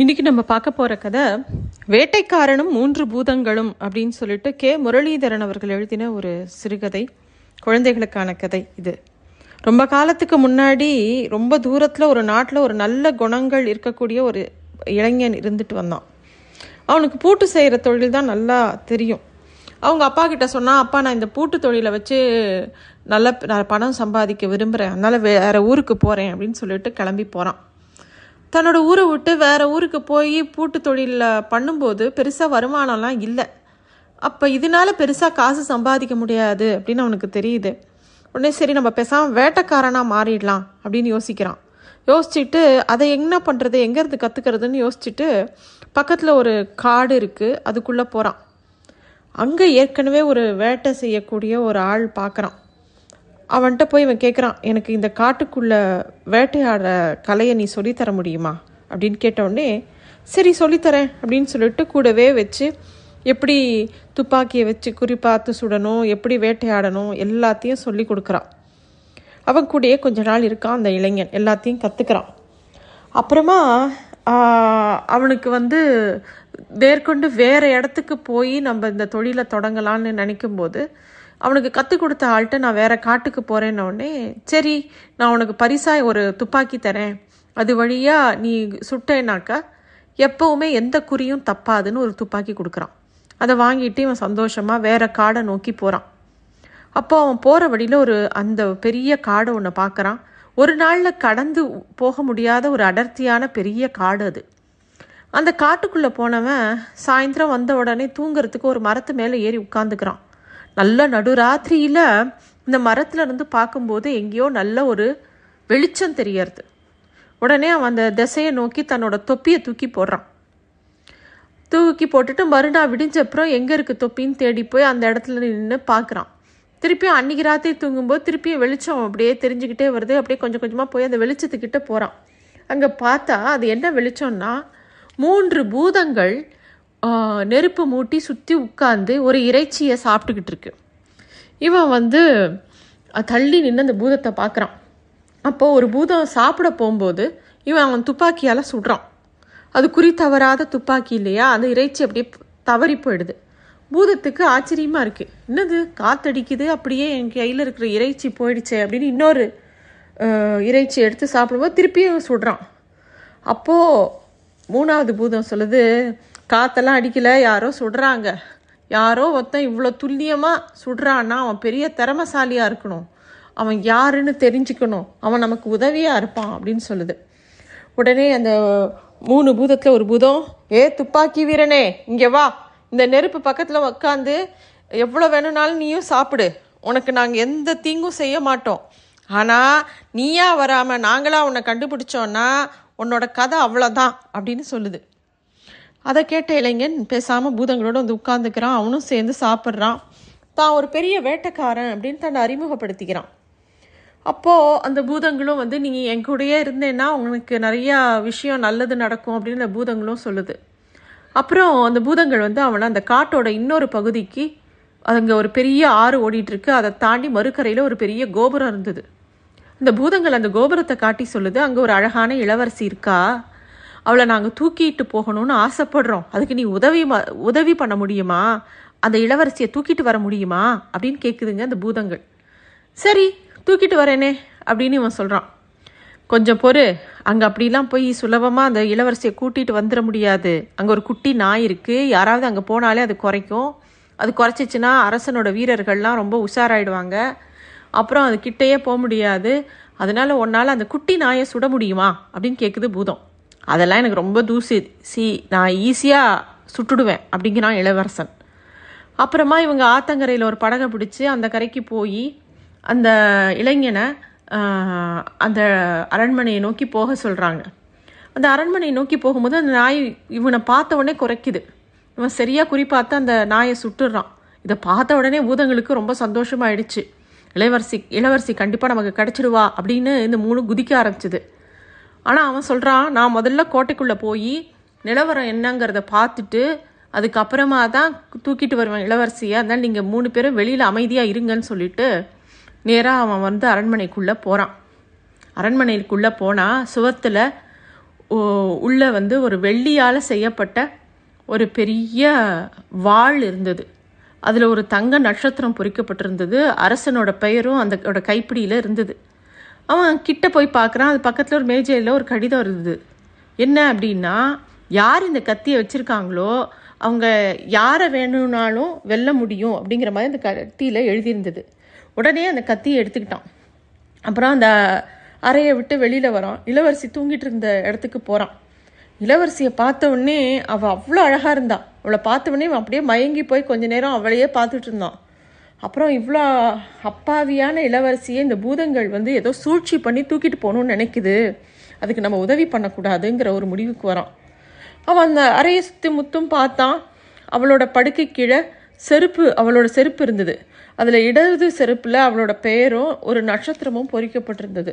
இன்னைக்கு நம்ம பார்க்க போகிற கதை வேட்டைக்காரனும் மூன்று பூதங்களும் அப்படின்னு சொல்லிட்டு கே. முரளிதரன் அவர்கள் எழுதின ஒரு சிறுகதை குழந்தைகளுக்கான கதை இது. ரொம்ப காலத்துக்கு முன்னாடி ரொம்ப தூரத்தில் ஒரு நாட்டில் ஒரு நல்ல குணங்கள் இருக்கக்கூடிய ஒரு இளைஞன் இருந்துட்டு வந்தான். அவனுக்கு பூட்டு செய்கிற தொழில் தான் நல்லா தெரியும். அவங்க அப்பா கிட்ட சொன்னால் அப்பா நான் இந்த பூட்டு தொழிலை வச்சு நல்ல நான் பணம் சம்பாதிக்க விரும்புகிறேன் அதனால் வேறு ஊருக்கு போகிறேன் அப்படின்னு சொல்லிட்டு கிளம்பி போகிறான் தன்னோட ஊரை விட்டு வேற ஊருக்கு போய் பூட்டு தொழிலில் பண்ணும்போது பெருசாக வருமானம்லாம் இல்லை. அப்போ இதனால பெருசாக காசு சம்பாதிக்க முடியாது அப்படின்னு அவனுக்கு தெரியுது. உடனே சரி நம்ம பேசாமல் வேட்டைக்காரனாக மாறிடலாம் அப்படின்னு யோசிக்கிறான். யோசிச்சுட்டு அதை என்ன பண்ணுறது எங்கேருந்து கற்றுக்கிறதுன்னு யோசிச்சுட்டு பக்கத்தில் ஒரு காடு இருக்குது அதுக்குள்ளே போகிறான் அங்கே ஏற்கனவே ஒரு வேட்டை செய்யக்கூடிய ஒரு ஆள் பார்க்குறான் அவன்கிட்ட போய் இவன் கேட்குறான் எனக்கு இந்த காட்டுக்குள்ள வேட்டையாடுற கலையை நீ சொல்லித்தர முடியுமா? அப்படின்னு கேட்டவுடனே சரி சொல்லித்தரேன் அப்படின்னு சொல்லிட்டு கூடவே வச்சு எப்படி துப்பாக்கியை வச்சு குறி பார்த்து சுடணும் எப்படி வேட்டையாடணும் எல்லாத்தையும் சொல்லி கொடுக்குறான். அவன் கூடயே கொஞ்ச நாள் இருக்கான் அந்த இளைஞன் எல்லாத்தையும் கற்றுக்கிறான் அப்புறமா அவனுக்கு வந்து மேற்கொண்டு வேறு இடத்துக்கு போய் நம்ம இந்த தொழிலை தொடங்கலான்னு நினைக்கும்போது அவனுக்கு கற்றுக் கொடுத்த ஆள்கிட்ட நான் வேற காட்டுக்கு போகிறேன்னொடனே சரி நான் உனக்கு பரிசாக ஒரு துப்பாக்கி தரேன். அது வழியாக நீ சுட்டேனாக்கா எப்போவுமே எந்த குறியும் தப்பாதுன்னு ஒரு துப்பாக்கி கொடுக்குறான். அதை வாங்கிட்டு இவன் சந்தோஷமாக வேற காடை நோக்கி போகிறான் அப்போ அவன் போகிற வழியில் ஒரு அந்த பெரிய காடை ஒன்று பார்க்குறான் ஒரு நாளில் கடந்து போக முடியாத ஒரு அடர்த்தியான பெரிய காடு அது. அந்த காட்டுக்குள்ளே போனவன் சாயந்தரம் வந்த உடனே தூங்குறதுக்கு ஒரு மரத்து மேலே ஏறி உட்காந்துக்கிறான் நல்ல நடுராத்திரியில் இந்த மரத்தில் இருந்து பார்க்கும்போது எங்கேயோ நல்ல ஒரு வெளிச்சம் தெரியறது உடனே அவன் அந்த திசையை நோக்கி தன்னோட தொப்பியை தூக்கி போடுறான். தூக்கி போட்டுட்டு மறுநாள் விடிஞ்ச அப்புறம் எங்கே இருக்குது தொப்பின்னு தேடி போய் அந்த இடத்துல நின்று பார்க்குறான். திருப்பியும் அன்னைக்கு ராத்திரி தூங்கும்போது திருப்பியும் வெளிச்சம் அப்படியே தெரிஞ்சுக்கிட்டே வருது. அப்படியே கொஞ்சம் கொஞ்சமாக போய் அந்த வெளிச்சத்துக்கிட்ட போகிறான் அங்கே பார்த்தா அது என்ன வெளிச்சம்னா மூன்று பூதங்கள் நெருப்பு மூட்டி சுற்றி உட்காந்து ஒரு இறைச்சியை சாப்பிட்டுக்கிட்டு இருக்கு. இவன் வந்து தள்ளி நின்று அந்த பூதத்தை பார்க்குறான். அப்போது ஒரு பூதம் சாப்பிட போகும்போது இவன் அவன் துப்பாக்கியால் சுடுறான். அது குறி தவறாத துப்பாக்கி இல்லையா? அந்த இறைச்சி அப்படியே தவறி போயிடுது. பூதத்துக்கு ஆச்சரியமாக இருக்குது என்னது காத்தடிக்குது அப்படியே என் கையில் இருக்கிற இறைச்சி போயிடுச்சே அப்படின்னு இன்னொரு இறைச்சி எடுத்து சாப்பிடும்போது திருப்பியும் சுடுறான். அப்போது மூணாவது பூதம் சொல்லுது காத்தெல்லாம் அடிக்கலை. யாரோ சுடுறாங்க. யாரோ ஒருத்தன் இவ்வளோ துல்லியமாக சுடுறான்னா அவன் பெரிய திறமசாலியாக இருக்கணும். அவன் யாருன்னு தெரிஞ்சுக்கணும். அவன் நமக்கு உதவியாக இருப்பான் அப்படின்னு சொல்லுது. உடனே அந்த மூணு பூதத்தில் ஒரு பூதம் ஏ துப்பாக்கி வீரனே இங்கே வா. இந்த நெருப்பு பக்கத்தில் உட்காந்து எவ்வளோ வேணும்னாலும் நீயும் சாப்பிடு. உனக்கு நாங்கள் எந்த தீங்கும் செய்ய மாட்டோம். ஆனால் நீயா வராமல் நாங்களாக உன்னை கண்டுபிடிச்சோன்னா உன்னோட கதை அவ்வளோதான் அப்படின்னு சொல்லுது. அதை கேட்ட இளைஞன் பேசாமல் பூதங்களோடு வந்து உட்காந்துக்கிறான் அவனும் சேர்ந்து சாப்பிட்றான். தான் ஒரு பெரிய வேட்டைக்காரன் அப்படின்னு தன்னை அறிமுகப்படுத்திக்கிறான். அப்போது அந்த பூதங்களும் வந்து நீ என் கூடயே இருந்தேன்னா உனக்கு நிறையா விஷயம் நல்லது நடக்கும் அப்படின்னு அந்த பூதங்களும் சொல்லுது. அப்புறம் அந்த பூதங்கள் வந்து அவனை அந்த காட்டோட இன்னொரு பகுதிக்கு அங்கே ஒரு பெரிய ஆறு ஓடிட்டுருக்கு. அதை தாண்டி மறுக்கரையில் ஒரு பெரிய கோபுரம் இருந்தது. இந்த பூதங்கள் அந்த கோபுரத்தை காட்டி சொல்லுது அங்கே ஒரு அழகான இளவரசி இருக்கா? அவளை நாங்கள் தூக்கிட்டு போகணும்னு ஆசைப்படுறோம். அதுக்கு நீ உதவி ம- உதவி பண்ண முடியுமா? அந்த இளவரசியை தூக்கிட்டு வர முடியுமா? அப்படின்னு கேட்குதுங்க அந்த பூதங்கள். சரி தூக்கிட்டு வரேனே அப்படின்னு இவன் சொல்கிறான் கொஞ்சம் பொறு அங்கே அப்படிலாம் போய் சுலபமாக அந்த இளவரசியை கூட்டிகிட்டு வந்துட முடியாது. அங்கே ஒரு குட்டி நாய் இருக்குது யாராவது அங்கே போனாலே அது குறைக்கும். அது குறைச்சிச்சின்னா அரசனோட வீரர்கள்லாம் ரொம்ப உஷாராயிடுவாங்க. அப்புறம் அது கிட்டேயே போக முடியாது. அதனால உன்னால் அந்த குட்டி நாயை சுட முடியுமா? அப்படின்னு கேட்குது பூதம். அதெல்லாம் எனக்கு ரொம்ப தூசி. சி நான் ஈஸியாக சுட்டுடுவேன் அப்படிங்கிறான் இளவரசன். அப்புறமா இவங்க ஆத்தங்கரையில் ஒரு படகை பிடிச்சி அந்த கரைக்கு போய் அந்த இளைஞனை அந்த அரண்மனையை நோக்கி போக சொல்கிறாங்க அந்த அரண்மனையை நோக்கி போகும்போது அந்த நாய் இவனை பார்த்த உடனே குறைக்குது. இவன் சரியாக குறிப்பார்த்து அந்த நாயை சுட்டுடுறான். இதை பார்த்த உடனே பூதங்களுக்கு ரொம்ப சந்தோஷமாயிடுச்சு. இளவரசி இளவரசி கண்டிப்பாக நமக்கு கிடச்சிடுவா அப்படின்னு இந்த மூணு குதிக்க ஆரம்பிச்சிது. ஆனால் அவன் சொல்கிறான் நான் முதல்ல கோட்டைக்குள்ளே போய் நிலவரம் என்னங்கிறத பார்த்துட்டு அதுக்கப்புறமா தான் தூக்கிட்டு வருவேன் இளவரசியை. அதனால் நீங்கள் மூணு பேரும் வெளியில் அமைதியாக இருங்கன்னு சொல்லிட்டு நேராக அவன் வந்து அரண்மனைக்குள்ளே போகிறான் அரண்மனைக்குள்ளே போனால் சுவத்தில் உள்ளே வந்து ஒரு வெள்ளியால் செய்யப்பட்ட ஒரு பெரிய வாள் இருந்தது. அதில் ஒரு தங்க நட்சத்திரம் பொறிக்கப்பட்டிருந்தது. அரசனோட பெயரும் அந்த கைப்பிடியில் இருந்தது. அவன் கிட்ட போய் பார்க்குறான். அது பக்கத்தில் ஒரு மேஜையில் ஒரு கடிதம் இருந்தது. என்ன அப்படின்னா யார் இந்த கத்தியை வச்சுருக்காங்களோ அவங்க யாரை வேணும்னாலும் வெல்ல முடியும் அப்படிங்கிற மாதிரி அந்த கத்தியில் எழுதியிருந்தது. உடனே அந்த கத்தியை எடுத்துக்கிட்டான். அப்புறம் அந்த அறையை விட்டு வெளியில் வரான். இளவரசி தூங்கிட்டு இருந்த இடத்துக்கு போகிறான் இளவரசியை பார்த்த உடனே அவள் அவ்வளோ அழகாக இருந்தாள் அவளை பார்த்த உடனே அப்படியே மயங்கி போய் கொஞ்ச நேரம் அவளையே பார்த்துட்டு இருந்தான். அப்புறம் இவ்வளோ அப்பாவியான இளவரசியை இந்த பூதங்கள் வந்து ஏதோ சூழ்ச்சி பண்ணி தூக்கிட்டு போகணும்னு நினைக்குது. அதுக்கு நம்ம உதவி பண்ணக்கூடாதுங்கிற ஒரு முடிவுக்கு வரான். அவன் அந்த அறையை சுற்றி முத்தும் பார்த்தான். அவளோட படுக்கை கீழே செருப்பு அவளோட செருப்பு இருந்தது. அதில் இடது செருப்பில் அவளோட பெயரும் ஒரு நட்சத்திரமும் பொறிக்கப்பட்டிருந்தது.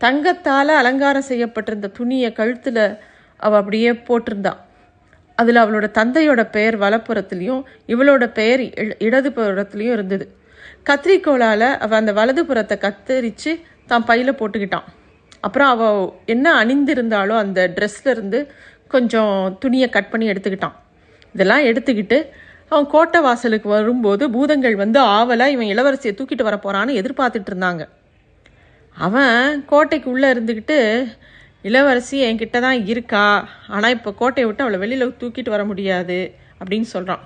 தங்கத்தால் அலங்காரம் செய்யப்பட்டிருந்த துணியை கழுத்தில் அவள் அப்படியே போட்டிருந்தான் அதில் அவளோட தந்தையோட பெயர் வலப்புறத்துலேயும் இவளோட பெயர் இடது புறத்துலேயும் இருந்தது. கத்திரிக்கோளால் அவள் அந்த வலது புறத்தை கத்தரித்து தான் பையில் போட்டுக்கிட்டான். அப்புறம் அவள் என்ன அணிந்திருந்தாலோ அந்த ட்ரெஸ்ல இருந்து கொஞ்சம் துணியை கட் பண்ணி எடுத்துக்கிட்டான். இதெல்லாம் எடுத்துக்கிட்டு அவன் கோட்டை வாசலுக்கு வரும்போது பூதங்கள் வந்து ஆவலாக இவன் இளவரசியை தூக்கிட்டு வர போறான்னு எதிர்பார்த்துட்டு இருந்தாங்க. அவன் கோட்டைக்கு உள்ளே இருந்துக்கிட்டு இளவரசி என்கிட்ட தான் இருக்கா? ஆனால் இப்போ கோட்டையை விட்டு அவளை வெளியில் தூக்கிட்டு வர முடியாது அப்படின்னு சொல்கிறான்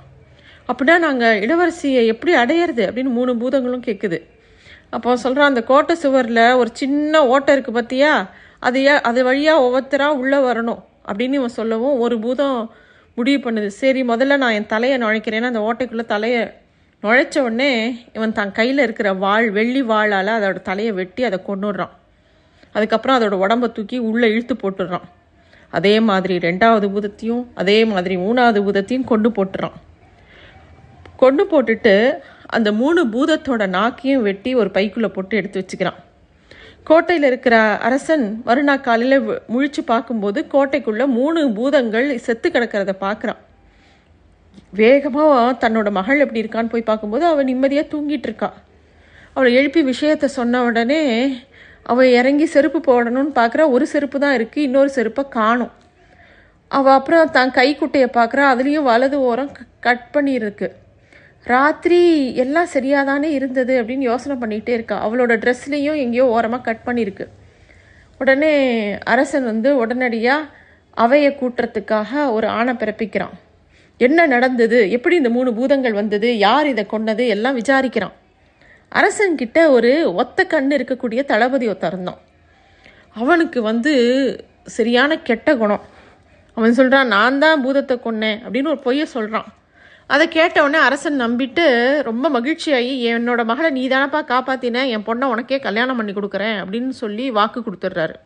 அப்படின்னா நாங்கள் இளவரசியை எப்படி அடையிறது அப்படின்னு மூணு பூதங்களும் கேட்குது அப்போ சொல்கிறான் அந்த கோட்டை சுவரில் ஒரு சின்ன ஓட்டை இருக்குது பார்த்தியா அது அது வழியாக ஒவ்வொருத்தராக உள்ளே வரணும் அப்படின்னு இவன் சொல்லவும் ஒரு பூதம் முடிவு பண்ணுது. சரி முதல்ல நான் என் தலையை நுழைக்கிறேன்னா அந்த ஓட்டைக்குள்ளே தலையை நுழைச்ச உடனே இவன் தன் கையில் இருக்கிற வாள் வெள்ளி வாழால் அதோட தலையை வெட்டி அதை கொண்டுடுறான் அதுக்கப்புறம் அதோட உடம்ப தூக்கி உள்ளே இழுத்து போட்டுடுறான். அதே மாதிரி ரெண்டாவது பூதத்தையும் அதே மாதிரி மூணாவது பூதத்தையும் கொண்டு போட்டுறான். கொண்டு போட்டுட்டு அந்த மூணு பூதத்தோட நாக்கையும் வெட்டி ஒரு பைக்குள்ளே போட்டு எடுத்து வச்சுக்கிறான். கோட்டையில் இருக்கிற அரசன் மறுநாள் காலையில் முழிச்சு பார்க்கும்போது கோட்டைக்குள்ள மூணு பூதங்கள் செத்து கிடக்கிறத பார்க்குறான். வேகமாக தன்னோட மகள் எப்படி இருக்கான்னு போய் பார்க்கும்போது அவள் நிம்மதியாக தூங்கிட்டு இருக்கா. அவளை எழுப்பி விஷயத்த சொன்ன உடனே அவள் இறங்கி செருப்பு போடணும்னு பார்க்குறா ஒரு செருப்பு தான் இருக்குது இன்னொரு செருப்பை காணும். அவள் அப்புறம் தான் கைக்குட்டையை பார்க்குறா அதுலேயும் வலது ஓரம் கட் பண்ணியிருக்கு. ராத்திரி எல்லாம் சரியாதானே இருந்தது அப்படின்னு யோசனை பண்ணிகிட்டே இருக்கா. அவளோட ட்ரெஸ்லேயும் எங்கேயோ ஓரமாக கட் பண்ணியிருக்கு. உடனே அரசன் வந்து உடனடியாக அவையை கூட்டுறதுக்காக ஒரு ஆணை பிறப்பிக்கிறான். என்ன நடந்தது? எப்படி இந்த மூணு பூதங்கள் வந்தது? யார் இதை கொன்னது? எல்லாம் விசாரிக்கிறான். அரசன்கிட்ட ஒரு ஒத்த கண் இருக்கக்கூடிய தளபதி ஒருத்தன் இருந்தான். அவனுக்கு வந்து சரியான கெட்ட குணம். அவன் சொல்கிறான் நான் தான் பூதத்தை கொன்னேன் அப்படின்னு ஒரு பொய்யை சொல்கிறான் அதை கேட்ட உடனே அரசன் நம்பிட்டு ரொம்ப மகிழ்ச்சியாகி என்னோட மகளை நீ தானப்பா காப்பாத்தின? என் பொண்ணை உனக்கே கல்யாணம் பண்ணி கொடுக்குறேன் அப்படின்னு சொல்லி வாக்கு கொடுத்துட்றாரு.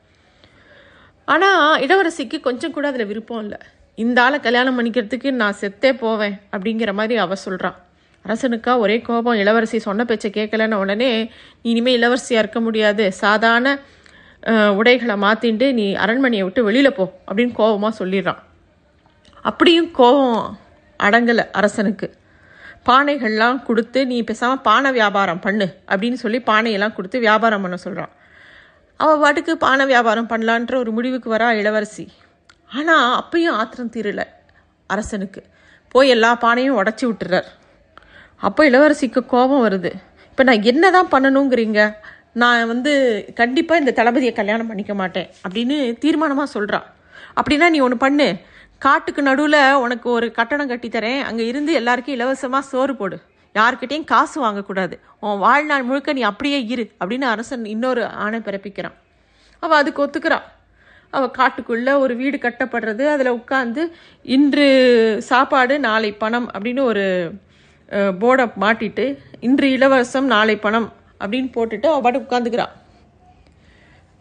ஆனால் இளவரசிக்கு கொஞ்சம் கூட அதில் விருப்பம் இல்லை. இந்த ஆளை கல்யாணம் பண்ணிக்கிறதுக்கு நான் செத்தே போவேன் அப்படிங்கிற மாதிரி அவ சொல்கிறான் அரசனுக்கா ஒரே கோபம் இளவரசி சொன்ன பேச்சை கேட்கலன்னு உடனே நீ இனிமேல் இளவரசியாக இருக்க முடியாது. சாதாரண உடைகளை மாற்றிண்டு நீ அரண்மனையை விட்டு வெளியில் போ அப்படின்னு கோபமாக சொல்லிடுறான். அப்படியும் கோபம் அடங்கலை அரசனுக்கு. பானைகள்லாம் கொடுத்து நீ பேசாமல் பானை வியாபாரம் பண்ணு அப்படின்னு சொல்லி பானையெல்லாம் கொடுத்து வியாபாரம் பண்ண சொல்கிறான் அவள் பாட்டுக்கு பானை வியாபாரம் பண்ணலான்ற ஒரு முடிவுக்கு வரா இளவரசி. ஆனால் அப்பயும் ஆத்திரம் தீரலை அரசனுக்கு. போய் எல்லா பானையும் உடச்சி விட்டுறார். அப்போ இளவரசிக்கு கோபம் வருது. இப்போ நான் என்ன தான் பண்ணணுங்கிறீங்க? நான் வந்து கண்டிப்பாக இந்த தளபதியை கல்யாணம் பண்ணிக்க மாட்டேன் அப்படின்னு தீர்மானமாக சொல்கிறான் அப்படின்னா நீ ஒன்று பண்ணு. காட்டுக்கு நடுவில் உனக்கு ஒரு கட்டணம் கட்டித்தரேன் அங்கே இருந்து எல்லாருக்கும் இலவசமாக சோறு போடு. யார்கிட்டயும் காசு வாங்கக்கூடாது. உன் வாழ்நாள் முழுக்க நீ அப்படியே இரு அப்படின்னு அரசன் இன்னொரு ஆணை பிறப்பிக்கிறான். அவள் அதுக்கு ஒத்துக்கிறான் அவள் காட்டுக்குள்ளே ஒரு வீடு கட்டப்படுறது. அதில் உட்காந்து இன்று சாப்பாடு நாளை பணம் அப்படின்னு ஒரு போர்டை மாட்டிட்டு இன்று இலவசம் நாளை பணம் அப்படின்னு போட்டுட்டு அவள் பாட்டு உட்காந்துக்கிறான்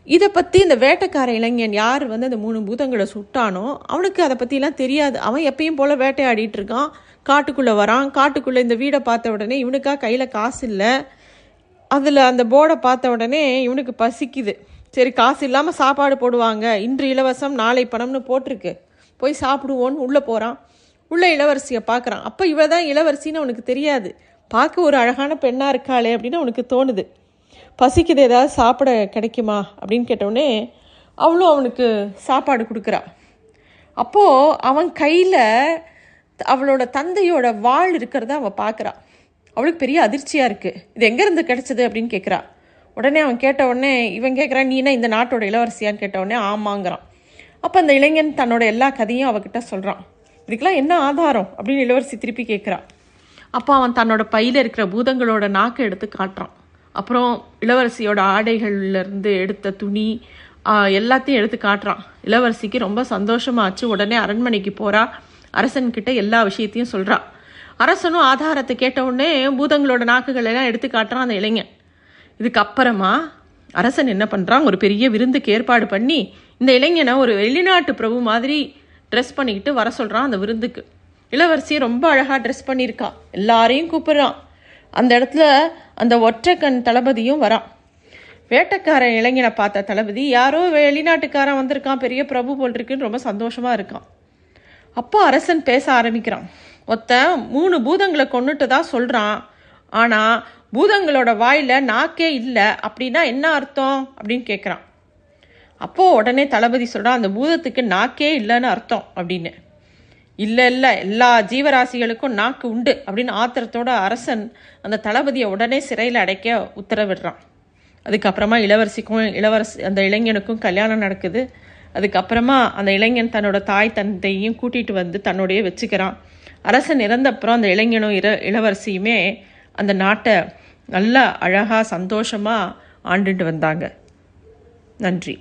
இதை பற்றி இந்த வேட்டைக்கார இளைஞன் யார் வந்து அந்த மூணு பூதங்களை சுட்டானோ அவனுக்கு அதை பற்றிலாம் தெரியாது. அவன் எப்பயும் போல் வேட்டையாடிட்டு இருக்கான். காட்டுக்குள்ளே வரான். காட்டுக்குள்ளே இந்த வீடை பார்த்த உடனே இவனுக்கா கையில் காசு இல்லை. அதில் அந்த போர்டை பார்த்த உடனே இவனுக்கு பசிக்குது. சரி காசு இல்லாமல் சாப்பாடு போடுவாங்க. இன்று இலவசம் நாளை பணம்னு போட்டிருக்கு. போய் சாப்பிடுவோன்னு உள்ளே போகிறான் உள்ள இளவரசியை பார்க்குறான். அப்போ இவ தான் இளவரசின்னு அவனுக்கு தெரியாது. பார்க்க ஒரு அழகான பெண்ணாக இருக்காளே அப்படின்னு அவனுக்கு தோணுது. பசிக்குது ஏதாவது சாப்பிட கிடைக்குமா அப்படின்னு கேட்டவுடனே அவளும் அவனுக்கு சாப்பாடு கொடுக்குறா. அப்போது அவன் கையில் அவளோட தந்தையோட வாழ் இருக்கிறத அவள் பார்க்குறா. அவளுக்கு பெரிய அதிர்ச்சியாக இருக்குது இது எங்கேருந்து கிடைச்சது அப்படின்னு கேட்குறா. உடனே அவன் கேட்ட உடனே இவன் கேட்குறான் நீனா இந்த நாட்டோட இளவரசியான்னு கேட்ட உடனே ஆமாங்கிறான். அப்போ அந்த இளைஞன் தன்னோட எல்லா கதையும் அவகிட்ட சொல்கிறான் இதுக்கெல்லாம் என்ன ஆதாரம்? அப்படின்னு இளவரசி திருப்பி கேட்குறா. அப்போ அவன் தன்னோட பையில் இருக்கிற பூதங்களோட நாக்கை எடுத்து காட்டுறான். அப்புறம் இளவரசியோட ஆடைகள்லேருந்து எடுத்த துணி எல்லாத்தையும் எடுத்து காட்டுறான். இளவரசிக்கு ரொம்ப சந்தோஷமாச்சு. உடனே அரண்மனைக்கு போகிறா அரசன்கிட்ட எல்லா விஷயத்தையும் சொல்கிறான் அரசனும் ஆதாரத்தை கேட்ட உடனே பூதங்களோட நாக்குகள் எல்லாம் எடுத்து காட்டுறான் அந்த இளைஞன். இதுக்கப்புறமா அரசன் என்ன பண்ணுறான் ஒரு பெரிய விருந்துக்கு ஏற்பாடு பண்ணி இந்த இளைஞனை ஒரு வெளிநாட்டு பிரபு மாதிரி ட்ரெஸ் பண்ணிக்கிட்டு வர சொல்கிறான் அந்த விருந்துக்கு. இளவரசி ரொம்ப அழகாக ட்ரெஸ் பண்ணியிருக்கா. எல்லாரையும் கூப்பிட்றான். அந்த இடத்துல அந்த ஒற்றைக்கண் தளபதியும் வரான். வேட்டைக்காரன் இளைஞனை பார்த்த தளபதி யாரோ வெளிநாட்டுக்காரன் வந்திருக்கான் பெரிய பிரபு போல் இருக்குன்னு ரொம்ப சந்தோஷமாக இருக்கான். அப்போ அரசன் பேச ஆரம்பிக்கிறான். ஒருத்தன் மூணு பூதங்களை கொன்னுட்டு தான் சொல்கிறான் ஆனால் பூதங்களோட வாயில் நாக்கே இல்லை. அப்படின்னா என்ன அர்த்தம்? அப்படின்னு கேட்குறான் அப்போது உடனே தளபதி சொல்கிறான் அந்த பூதத்துக்கு நாக்கே இல்லைன்னு அர்த்தம் அப்படின்னு. இல்லை இல்லை எல்லா ஜீவராசிகளுக்கும் நாக்கு உண்டு அப்படின்னு ஆத்திரத்தோட அரசன் அந்த தளபதியை உடனே சிறையில் அடைக்க உத்தரவிடுறான். அதுக்கப்புறமா இளவரசிக்கும் இளவரசி அந்த இளைஞனுக்கும் கல்யாணம் நடக்குது. அதுக்கப்புறமா அந்த இளைஞன் தன்னோட தாய் தந்தையும் கூட்டிகிட்டு வந்து தன்னோடைய வச்சுக்கிறான். அரசன் இறந்தப்புறம் அந்த இளைஞனும் இர இளவரசியுமே அந்த நாட்டை நல்லா அழகாக சந்தோஷமாக ஆண்டுட்டு வந்தாங்க. நன்றி.